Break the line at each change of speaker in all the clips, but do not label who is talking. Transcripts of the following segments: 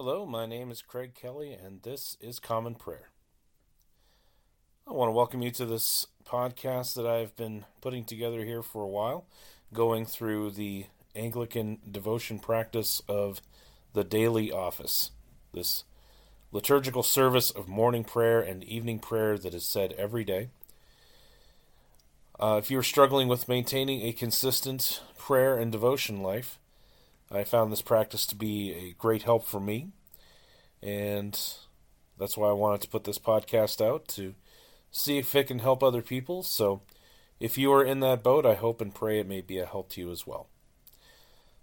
Hello, my name is Craig Kelly, and this is Common Prayer. I want to welcome you to this podcast that I've been putting together here for a while, going through the Anglican devotion practice of the daily office, this liturgical service of morning prayer and evening prayer that is said every day. Uh, if you're struggling with maintaining a consistent prayer and devotion life, I found this practice to be a great help for me, and that's why I wanted to put this podcast out to see if it can help other people. So, if you are in that boat, I hope and pray it may be a help to you as well.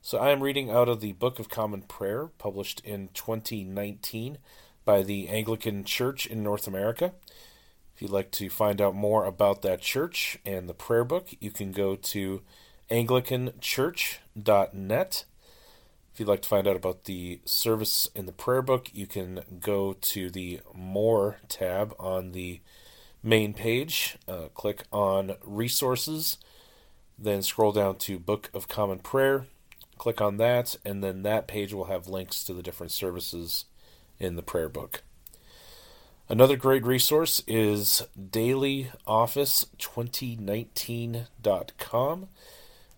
So, I am reading out of the Book of Common Prayer, published in 2019 by the Anglican Church in North America. If you'd like to find out more about that church and the prayer book, you can go to anglicanchurch.net if you'd like to find out about the service in the prayer book, you can go to the More tab on the main page, uh, click on Resources, then scroll down to Book of Common Prayer, click on that, and then that page will have links to the different services in the prayer book. Another great resource is dailyoffice2019.com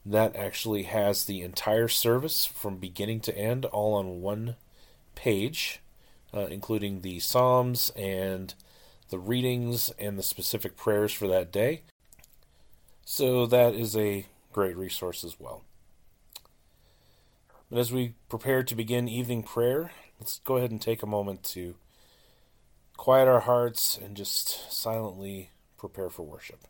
that actually has the entire service from beginning to end all on one page, uh, including the Psalms and the readings and the specific prayers for that day. So that is a great resource as well. But as we prepare to begin evening prayer, let's go ahead and take a moment to quiet our hearts and just silently prepare for worship.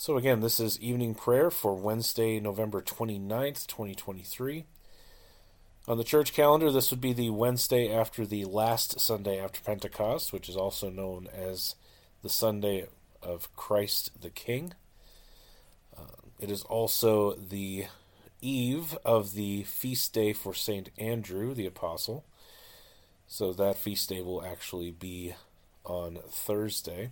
So, again, this is evening prayer for Wednesday, November 29th, 2023. On the church calendar, this would be the Wednesday after the last Sunday after Pentecost, which is also known as the Sunday of Christ the King. Uh, it is also the eve of the feast day for St. Andrew the Apostle. So, that feast day will actually be on Thursday.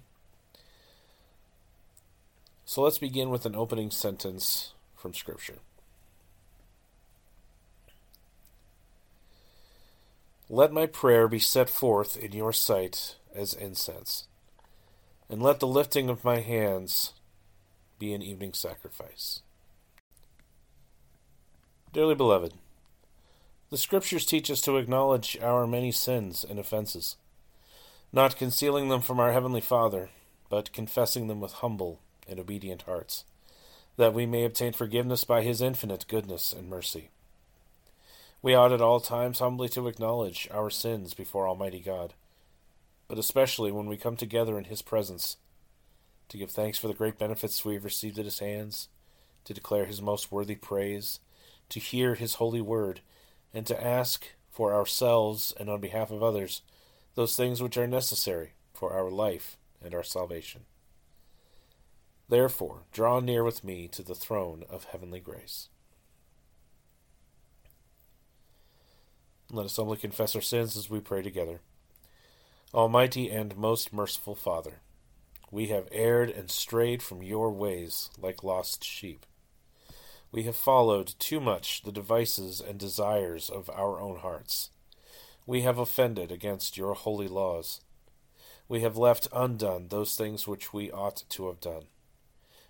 So let's begin with an opening sentence from Scripture. Let my prayer be set forth in your sight as incense, and let the lifting of my hands be an evening sacrifice. Dearly beloved, the Scriptures teach us to acknowledge our many sins and offenses, not concealing them from our Heavenly Father, but confessing them with humble and obedient hearts, that we may obtain forgiveness by his infinite goodness and mercy. We ought at all times humbly to acknowledge our sins before Almighty God, but especially when we come together in his presence, to give thanks for the great benefits we have received at his hands, to declare his most worthy praise, to hear his holy word, and to ask for ourselves and on behalf of others those things which are necessary for our life and our salvation. Therefore, draw near with me to the throne of heavenly grace. Let us humbly confess our sins as we pray together. Almighty and most merciful Father, we have erred and strayed from your ways like lost sheep. We have followed too much the devices and desires of our own hearts. We have offended against your holy laws. We have left undone those things which we ought to have done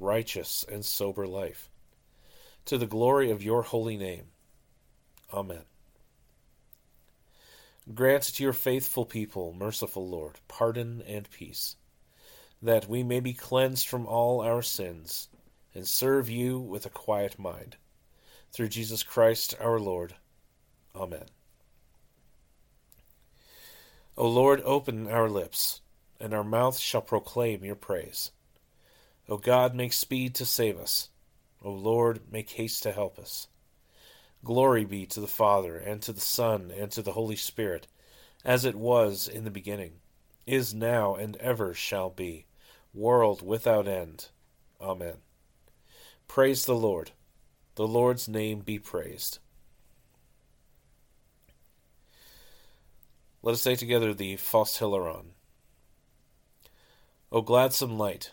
righteous, and sober life. To the glory of your holy name. Amen. Grant to your faithful people, merciful Lord, pardon and peace, that we may be cleansed from all our sins and serve you with a quiet mind. Through Jesus Christ our Lord. Amen. O Lord, open our lips and our mouth shall proclaim your praise. O God, make speed to save us. O Lord, make haste to help us. Glory be to the Father, and to the Son, and to the Holy Spirit, as it was in the beginning, is now, and ever shall be, world without end. Amen. Praise the Lord. The Lord's name be praised. Let us say together the Phos Hilaron. O gladsome light,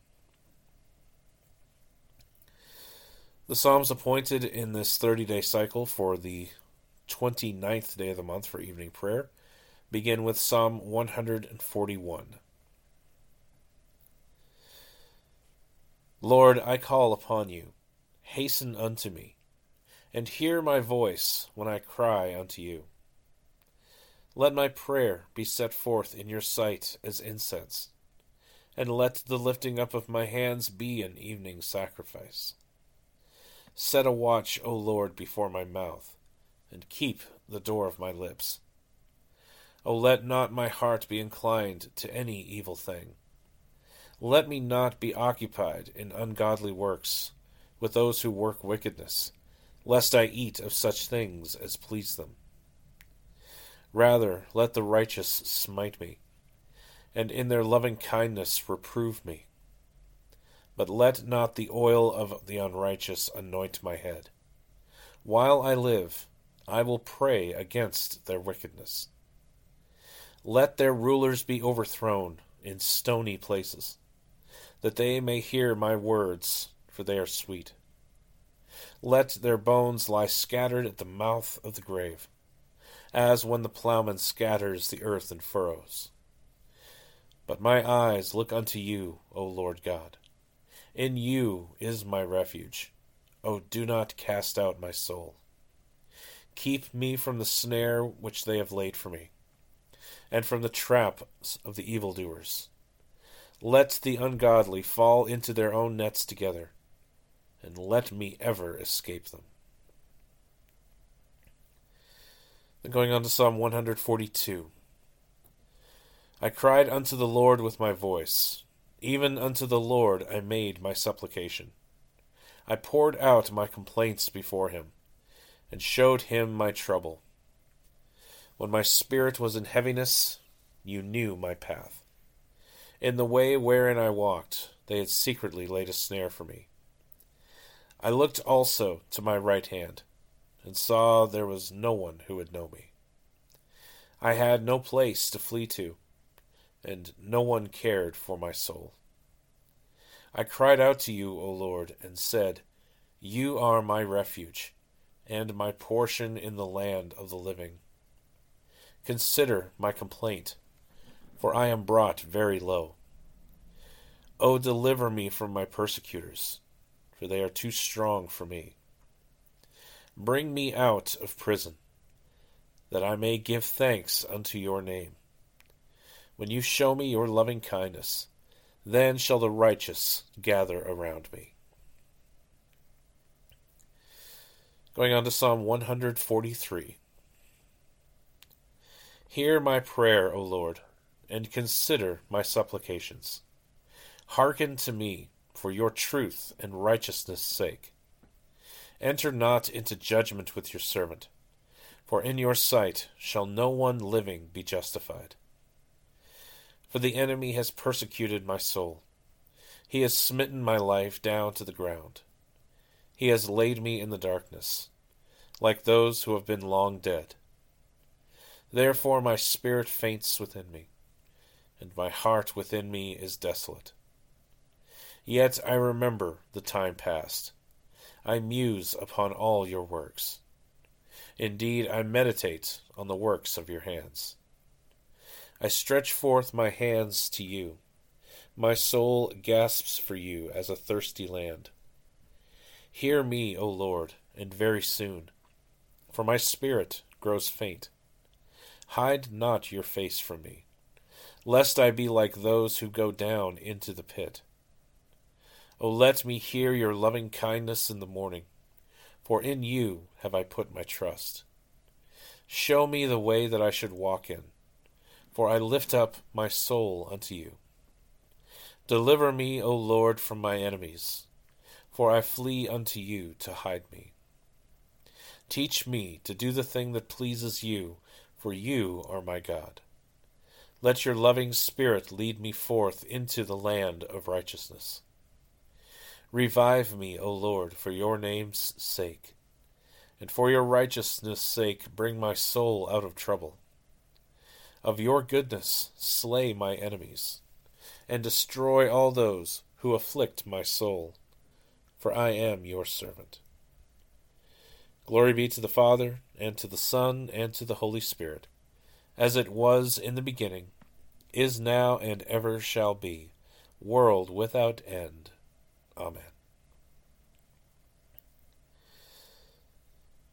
The Psalms appointed in this 30 day cycle for the 29th day of the month for evening prayer begin with Psalm 141. Lord, I call upon you. Hasten unto me, and hear my voice when I cry unto you. Let my prayer be set forth in your sight as incense, and let the lifting up of my hands be an evening sacrifice. Set a watch, O Lord, before my mouth, and keep the door of my lips. O let not my heart be inclined to any evil thing. Let me not be occupied in ungodly works with those who work wickedness, lest I eat of such things as please them. Rather, let the righteous smite me, and in their loving kindness reprove me. But let not the oil of the unrighteous anoint my head. While I live, I will pray against their wickedness. Let their rulers be overthrown in stony places, that they may hear my words, for they are sweet. Let their bones lie scattered at the mouth of the grave as when the plowman scatters the earth in furrows. But my eyes look unto you, O Lord God. In you is my refuge. O do not cast out my soul. Keep me from the snare which they have laid for me, and from the traps of the evildoers. Let the ungodly fall into their own nets together, and let me ever escape them. Then going on to Psalm 142. I cried unto the Lord with my voice, even unto the Lord I made my supplication. I poured out my complaints before him, and showed him my trouble. When my spirit was in heaviness, you knew my path. In the way wherein I walked, they had secretly laid a snare for me. I looked also to my right hand and saw there was no one who would know me. I had no place to flee to, and no one cared for my soul. I cried out to you, O Lord, and said, You are my refuge, and my portion in the land of the living. Consider my complaint, for I am brought very low. O deliver me from my persecutors, for they are too strong for me. Bring me out of prison, that I may give thanks unto your name. When you show me your loving kindness, then shall the righteous gather around me. Going on to Psalm 143. Hear my prayer, O Lord, and consider my supplications. Hearken to me for your truth and righteousness' sake. Enter not into judgment with your servant, for in your sight shall no one living be justified. For the enemy has persecuted my soul. He has smitten my life down to the ground. He has laid me in the darkness, like those who have been long dead. Therefore my spirit faints within me, and my heart within me is desolate. Yet I remember the time past I muse upon all your works. Indeed, I meditate on the works of your hands. I stretch forth my hands to you. My soul gasps for you as a thirsty land. Hear me, O Lord, and very soon, for my spirit grows faint. Hide not your face from me, lest I be like those who go down into the pit. O let me hear your loving kindness in the morning, for in you have I put my trust. Show me the way that I should walk in, for I lift up my soul unto you. Deliver me, O Lord, from my enemies, for I flee unto you to hide me. Teach me to do the thing that pleases you, for you are my God. Let your loving Spirit lead me forth into the land of righteousness. Revive me, O Lord, for your name's sake, and for your righteousness' sake bring my soul out of trouble. Of your goodness slay my enemies and destroy all those who afflict my soul, for I am your servant. Glory be to the Father, and to the Son, and to the Holy Spirit, as it was in the beginning, is now, and ever shall be, world without end. Amen.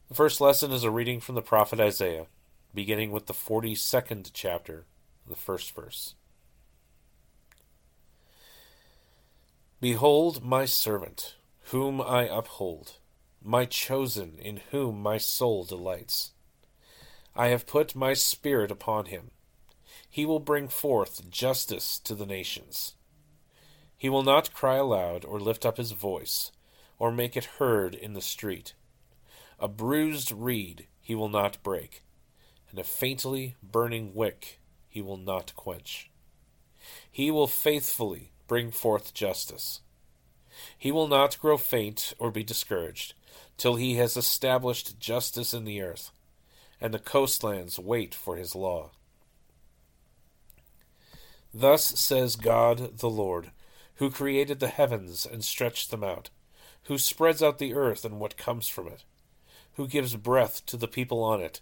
The first lesson is a reading from the prophet Isaiah, beginning with the 42nd chapter, the first verse. Behold my servant, whom I uphold, my chosen, in whom my soul delights. I have put my spirit upon him. He will bring forth justice to the nations. He will not cry aloud or lift up his voice, or make it heard in the street. A bruised reed he will not break, and a faintly burning wick he will not quench. He will faithfully bring forth justice. He will not grow faint or be discouraged till he has established justice in the earth, and the coastlands wait for his law. Thus says God the Lord, who created the heavens and stretched them out, who spreads out the earth and what comes from it, who gives breath to the people on it,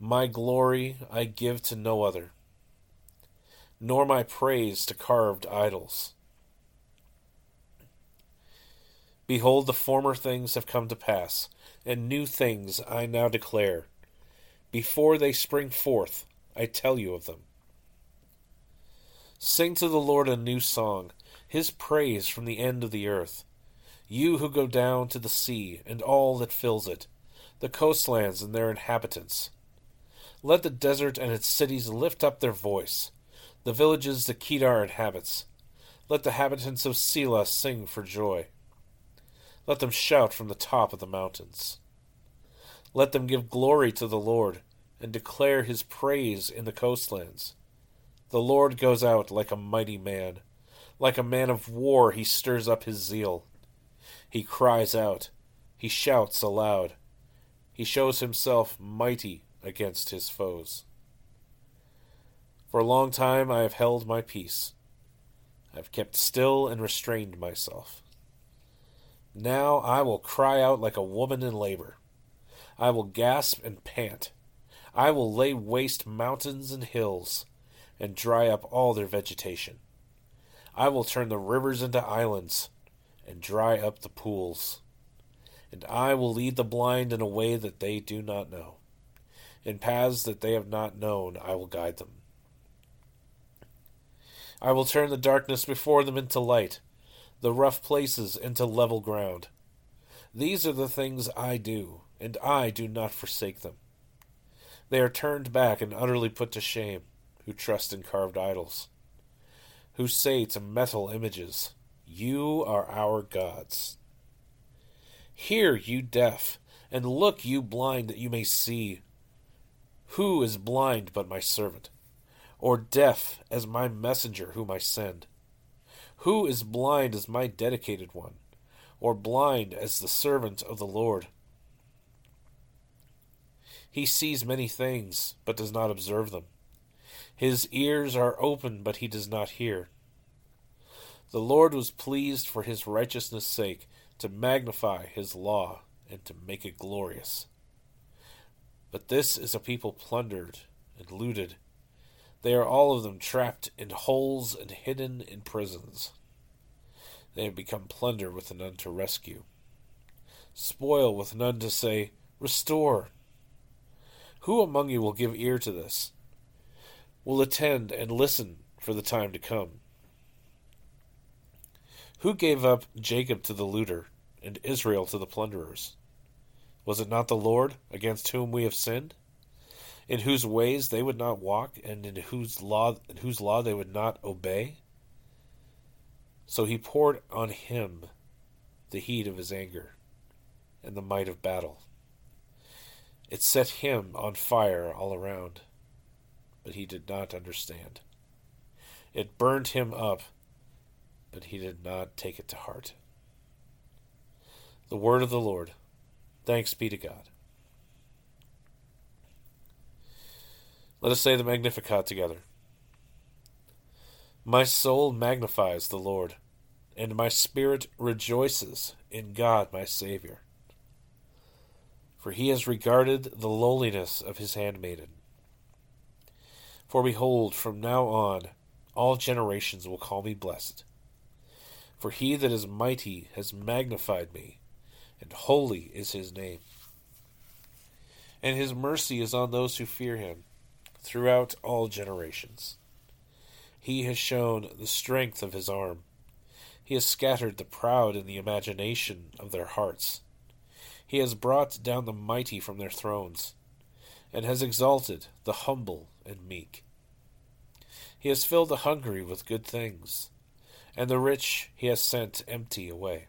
My glory I give to no other nor my praise to carved idols. Behold, the former things have come to pass, and new things I now declare. Before they spring forth, I tell you of them. Sing to the Lord a new song, his praise from the end of the earth. You who go down to the sea, and all that fills it, the coastlands and their inhabitants. Let the desert and its cities lift up their voice the villages the Kedar inhabits. Let the inhabitants of Sela sing for joy. Let them shout from the top of the mountains. Let them give glory to the Lord, and declare his praise in the coastlands. The Lord goes out like a mighty man. Like a man of war, he stirs up his zeal. He cries out. He shouts aloud. He shows himself mighty against his foes. For a long time I have held my peace. I have kept still and restrained myself. Now I will cry out like a woman in labor. I will gasp and pant. I will lay waste mountains and hills, and dry up all their vegetation. I will turn the rivers into islands, and dry up the pools. And I will lead the blind in a way that they do not know. In paths that they have not known, I will guide them. I will turn the darkness before them into light, the rough places into level ground. These are the things I do, and I do not forsake them. They are turned back and utterly put to shame, who trust in carved idols, who say to metal images, You are our gods. Hear, you deaf, and look, you blind, that you may see. Who is blind but my servant? or deaf as my messenger whom I send? Who is blind as my dedicated one, or blind as the servant of the Lord? He sees many things, but does not observe them. His ears are open, but he does not hear. The Lord was pleased for his righteousness' sake to magnify his law and to make it glorious. But this is a people plundered and looted. They are all of them trapped in holes and hidden in prisons. They have become plunder with none to rescue, spoil with none to say, Restore. Who among you will give ear to this? Will attend and listen for the time to come? Who gave up Jacob to the looter and Israel to the plunderers? Was it not the Lord against whom we have sinned? In whose ways they would not walk, and in whose law in whose law they would not obey? So he poured on him the heat of his anger and the might of battle. It set him on fire all around, but he did not understand. It burned him up, but he did not take it to heart. The word of the Lord. Thanks be to God. Let us say the Magnificat together. My soul magnifies the Lord, and my spirit rejoices in God my Saviour for he has regarded the lowliness of his handmaiden. For behold, from now on all generations will call me blessed. For he that is mighty has magnified me, and holy is his name. And his mercy is on those who fear him throughout all generations. He has shown the strength of his arm. He has scattered the proud in the imagination of their hearts. He has brought down the mighty from their thrones, and has exalted the humble and meek. He has filled the hungry with good things, and the rich he has sent empty away.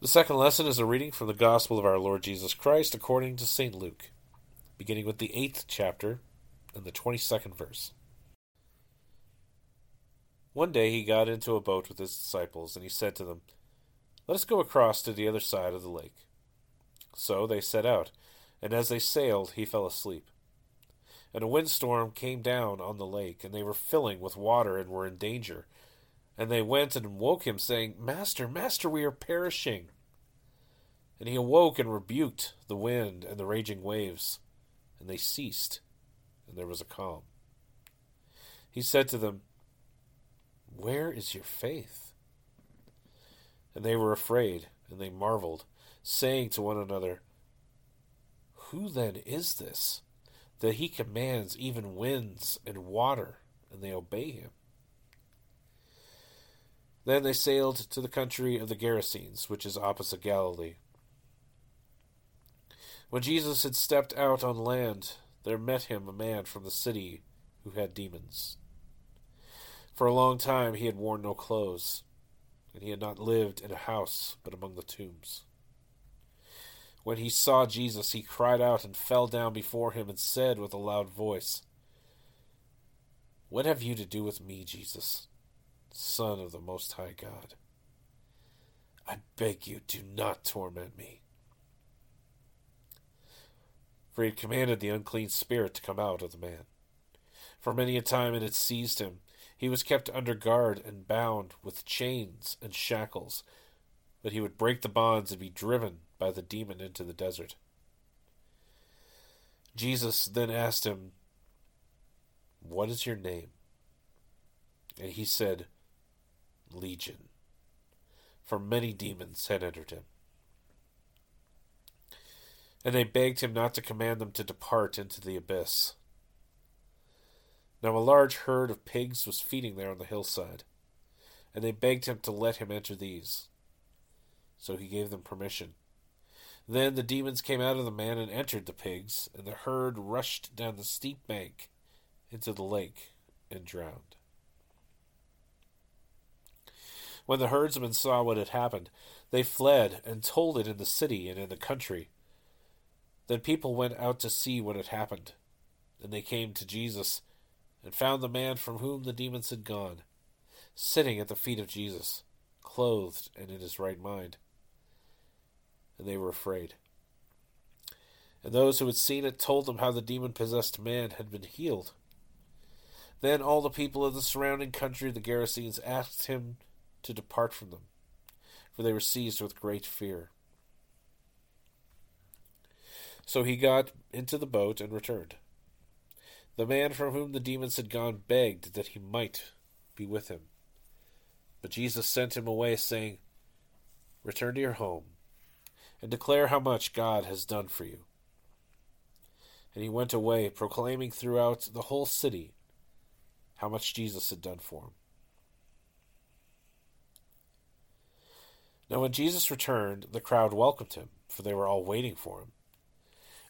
The second lesson is a reading from the Gospel of our Lord Jesus Christ according to St. Luke, beginning with the eighth chapter and the twenty second verse. One day he got into a boat with his disciples, and he said to them, Let us go across to the other side of the lake. So they set out and as they sailed, he fell asleep. And a windstorm came down on the lake, and they were filling with water and were in danger. And they went and woke him, saying, Master, Master, we are perishing. And he awoke and rebuked the wind and the raging waves, and they ceased, and there was a calm. He said to them, Where is your faith? And they were afraid, and they marveled, saying to one another, who then is this, that he commands even winds and water, and they obey him? Then they sailed to the country of the Gerasenes, which is opposite Galilee. When Jesus had stepped out on land, there met him a man from the city who had demons. For a long time he had worn no clothes, and he had not lived in a house but among the tombs. When he saw Jesus, he cried out and fell down before him and said with a loud voice, What have you to do with me, Jesus, Son of the Most High God? I beg you, do not torment me. For he had commanded the unclean spirit to come out of the man. For many a time it had seized him. He was kept under guard and bound with chains and shackles, but he would break the bonds and be driven by the demon into the desert. Jesus then asked him, What is your name? And he said, Legion, for many demons had entered him. And they begged him not to command them to depart into the abyss. Now a large herd of pigs was feeding there on the hillside. and they begged him to let him enter these. So he gave them permission. Then the demons came out of the man and entered the pigs, and the herd rushed down the steep bank into the lake and drowned. When the herdsmen saw what had happened, they fled and told it in the city and in the country. Then people went out to see what had happened. And they came to Jesus and found the man from whom the demons had gone, sitting at the feet of Jesus, clothed and in his right mind. And they were afraid. And those who had seen it told them how the demon possessed man had been healed. Then all the people of the surrounding country, the Gerasenes, asked him to depart from them, for they were seized with great fear. So he got into the boat and returned. The man from whom the demons had gone begged that he might be with him. But Jesus sent him away, saying, Return to your home, and declare how much God has done for you. And he went away, proclaiming throughout the whole city how much Jesus had done for him. Now, when Jesus returned, the crowd welcomed him, for they were all waiting for him.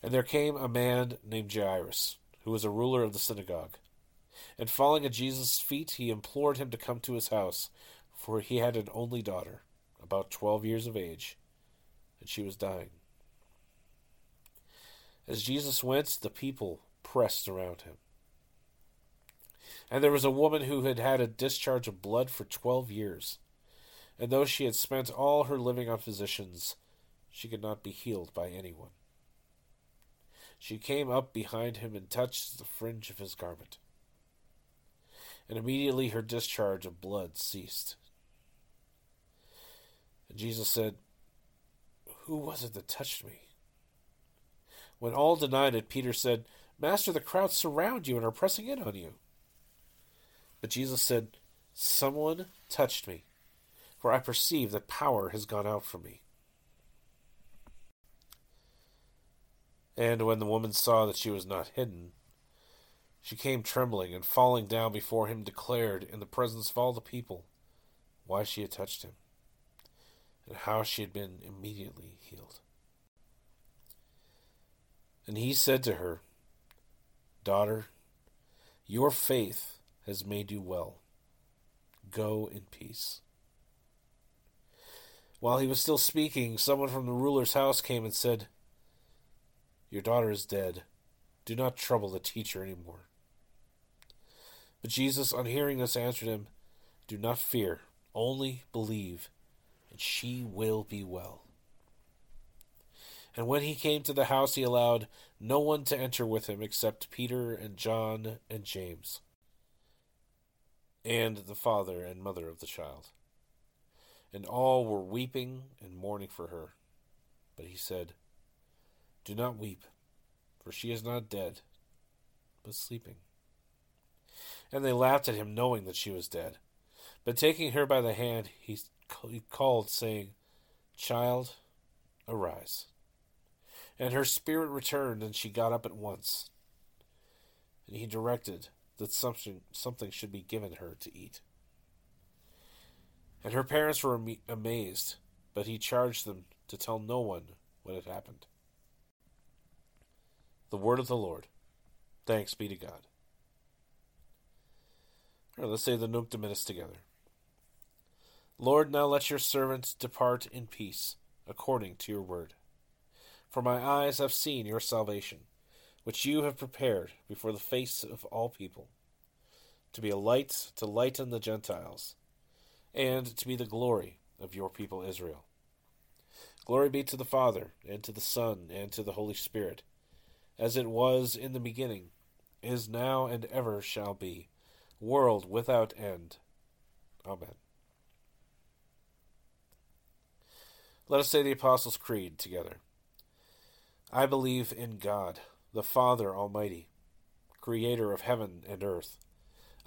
And there came a man named Jairus, who was a ruler of the synagogue. And falling at Jesus' feet, he implored him to come to his house, for he had an only daughter, about twelve years of age, and she was dying. As Jesus went, the people pressed around him. And there was a woman who had had a discharge of blood for twelve years and though she had spent all her living on physicians, she could not be healed by anyone. She came up behind him and touched the fringe of his garment. And immediately her discharge of blood ceased. And Jesus said, Who was it that touched me? When all denied it, Peter said, Master, the crowd surround you and are pressing in on you. But Jesus said, Someone touched me for I perceive that power has gone out from me. And when the woman saw that she was not hidden, she came trembling and falling down before him declared in the presence of all the people why she had touched him and how she had been immediately healed. And he said to her, Daughter, your faith has made you well. Go in peace. While he was still speaking, someone from the ruler's house came and said, Your daughter is dead. Do not trouble the teacher any more. But Jesus, on hearing this, answered him, Do not fear, only believe, and she will be well. And when he came to the house, he allowed no one to enter with him except Peter and John and James, and the father and mother of the child and all were weeping and mourning for her. But he said, Do not weep, for she is not dead, but sleeping. And they laughed at him, knowing that she was dead. But taking her by the hand, he, called, saying, Child, arise. And her spirit returned, and she got up at once. And he directed that something, something should be given her to eat. And her parents were am- amazed, but he charged them to tell no one what had happened. The word of the Lord. Thanks be to God. All right, let's say the Nunc Dimittis together. Lord, now let your servant depart in peace, according to your word. For my eyes have seen your salvation, which you have prepared before the face of all people, to be a light to lighten the Gentiles and to be the glory of your people Israel. Glory be to the Father, and to the Son, and to the Holy Spirit, as it was in the beginning, is now, and ever shall be, world without end. Amen. Let us say the Apostles' Creed together. I believe in God, the Father Almighty, creator of heaven and earth.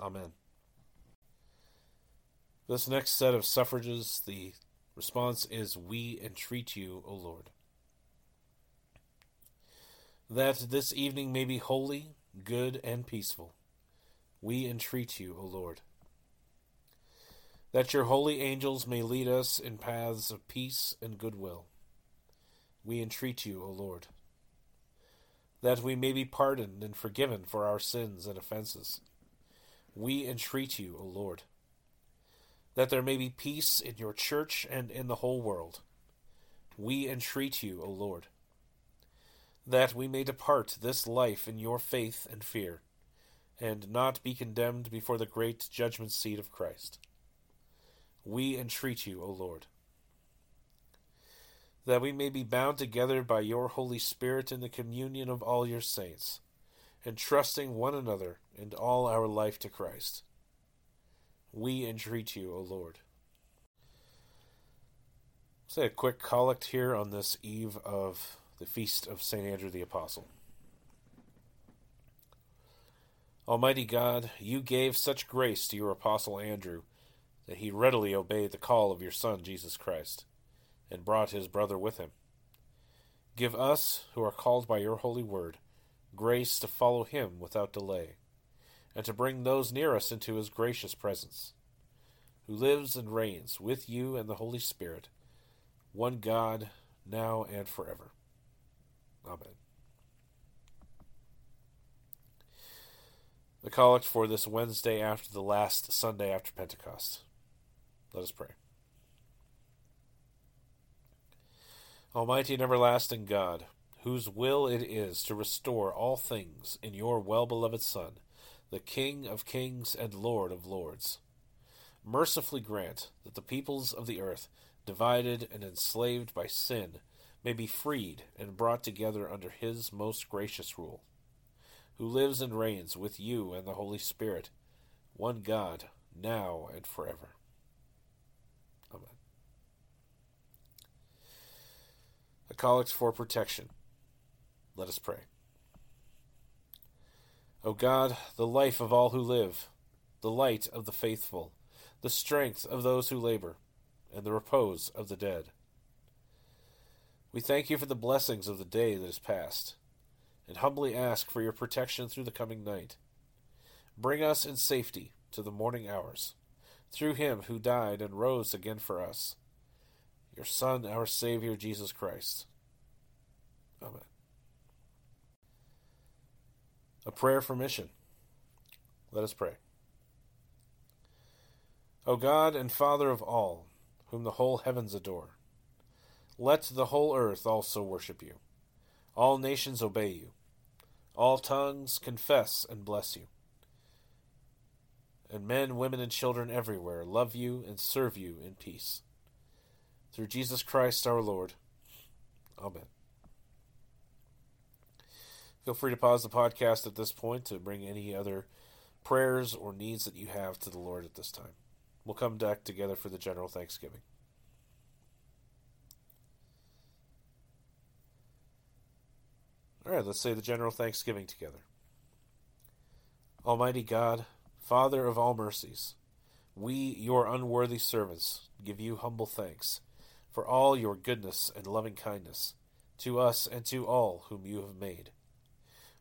Amen. This next set of suffrages, the response is We entreat you, O Lord. That this evening may be holy, good, and peaceful we entreat you, O Lord. That your holy angels may lead us in paths of peace and goodwill. We entreat you, O Lord. That we may be pardoned and forgiven for our sins and offenses. We entreat you, O Lord. That there may be peace in your church and in the whole world. We entreat you, O Lord. That we may depart this life in your faith and fear and not be condemned before the great judgment seat of Christ. We entreat you, O Lord, that we may be bound together by your Holy Spirit in the communion of all your saints, entrusting one another and all our life to Christ. We entreat you, O Lord. Say a quick collect here on this eve of the feast of St. Andrew the Apostle. Almighty God, you gave such grace to your apostle Andrew that he readily obeyed the call of your Son, Jesus Christ, and brought his brother with him. Give us, who are called by your holy word, grace to follow him without delay, and to bring those near us into his gracious presence, who lives and reigns with you and the Holy Spirit, one God, now and forever. Amen. The collect for this Wednesday after the last Sunday after Pentecost. Let us pray. Almighty and everlasting God, whose will it is to restore all things in your well beloved Son, the King of kings and Lord of lords, mercifully grant that the peoples of the earth, divided and enslaved by sin, may be freed and brought together under his most gracious rule who lives and reigns with you and the Holy Spirit, one God, now and forever. Amen. A collect for protection. Let us pray. O God, the life of all who live, the light of the faithful, the strength of those who labor, and the repose of the dead. We thank you for the blessings of the day that is past and humbly ask for your protection through the coming night. Bring us in safety to the morning hours, through him who died and rose again for us, your Son, our Savior, Jesus Christ. Amen. A prayer for mission. Let us pray. O God and Father of all, whom the whole heavens adore, let the whole earth also worship you. All nations obey you. All tongues confess and bless you. And men, women, and children everywhere love you and serve you in peace. Through Jesus Christ our Lord. Amen. Feel free to pause the podcast at this point to bring any other prayers or needs that you have to the Lord at this time. We'll come back together for the general thanksgiving. All right, let's say the general thanksgiving together. Almighty God, Father of all mercies, we, your unworthy servants, give you humble thanks for all your goodness and loving kindness to us and to all whom you have made.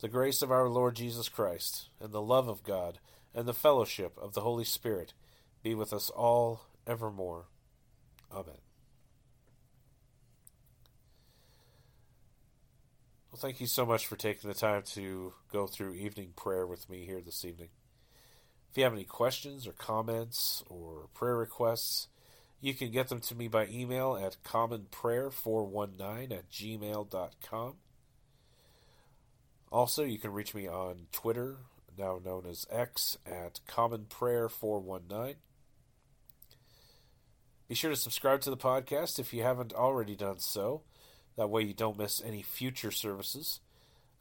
The grace of our Lord Jesus Christ, and the love of God, and the fellowship of the Holy Spirit be with us all evermore. Amen. Well, thank you so much for taking the time to go through evening prayer with me here this evening. If you have any questions or comments or prayer requests, you can get them to me by email at commonprayer419 at gmail.com. Also, you can reach me on Twitter, now known as X, at Common Prayer 419. Be sure to subscribe to the podcast if you haven't already done so. That way you don't miss any future services.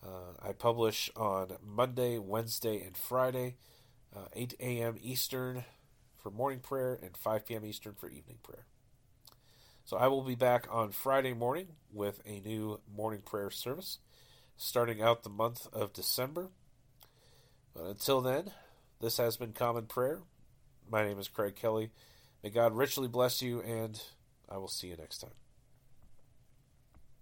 Uh, I publish on Monday, Wednesday, and Friday, uh, 8 a.m. Eastern for morning prayer and 5 p.m. Eastern for evening prayer. So I will be back on Friday morning with a new morning prayer service, starting out the month of December. But until then, this has been Common Prayer. My name is Craig Kelly. May God richly bless you, and I will see you next time.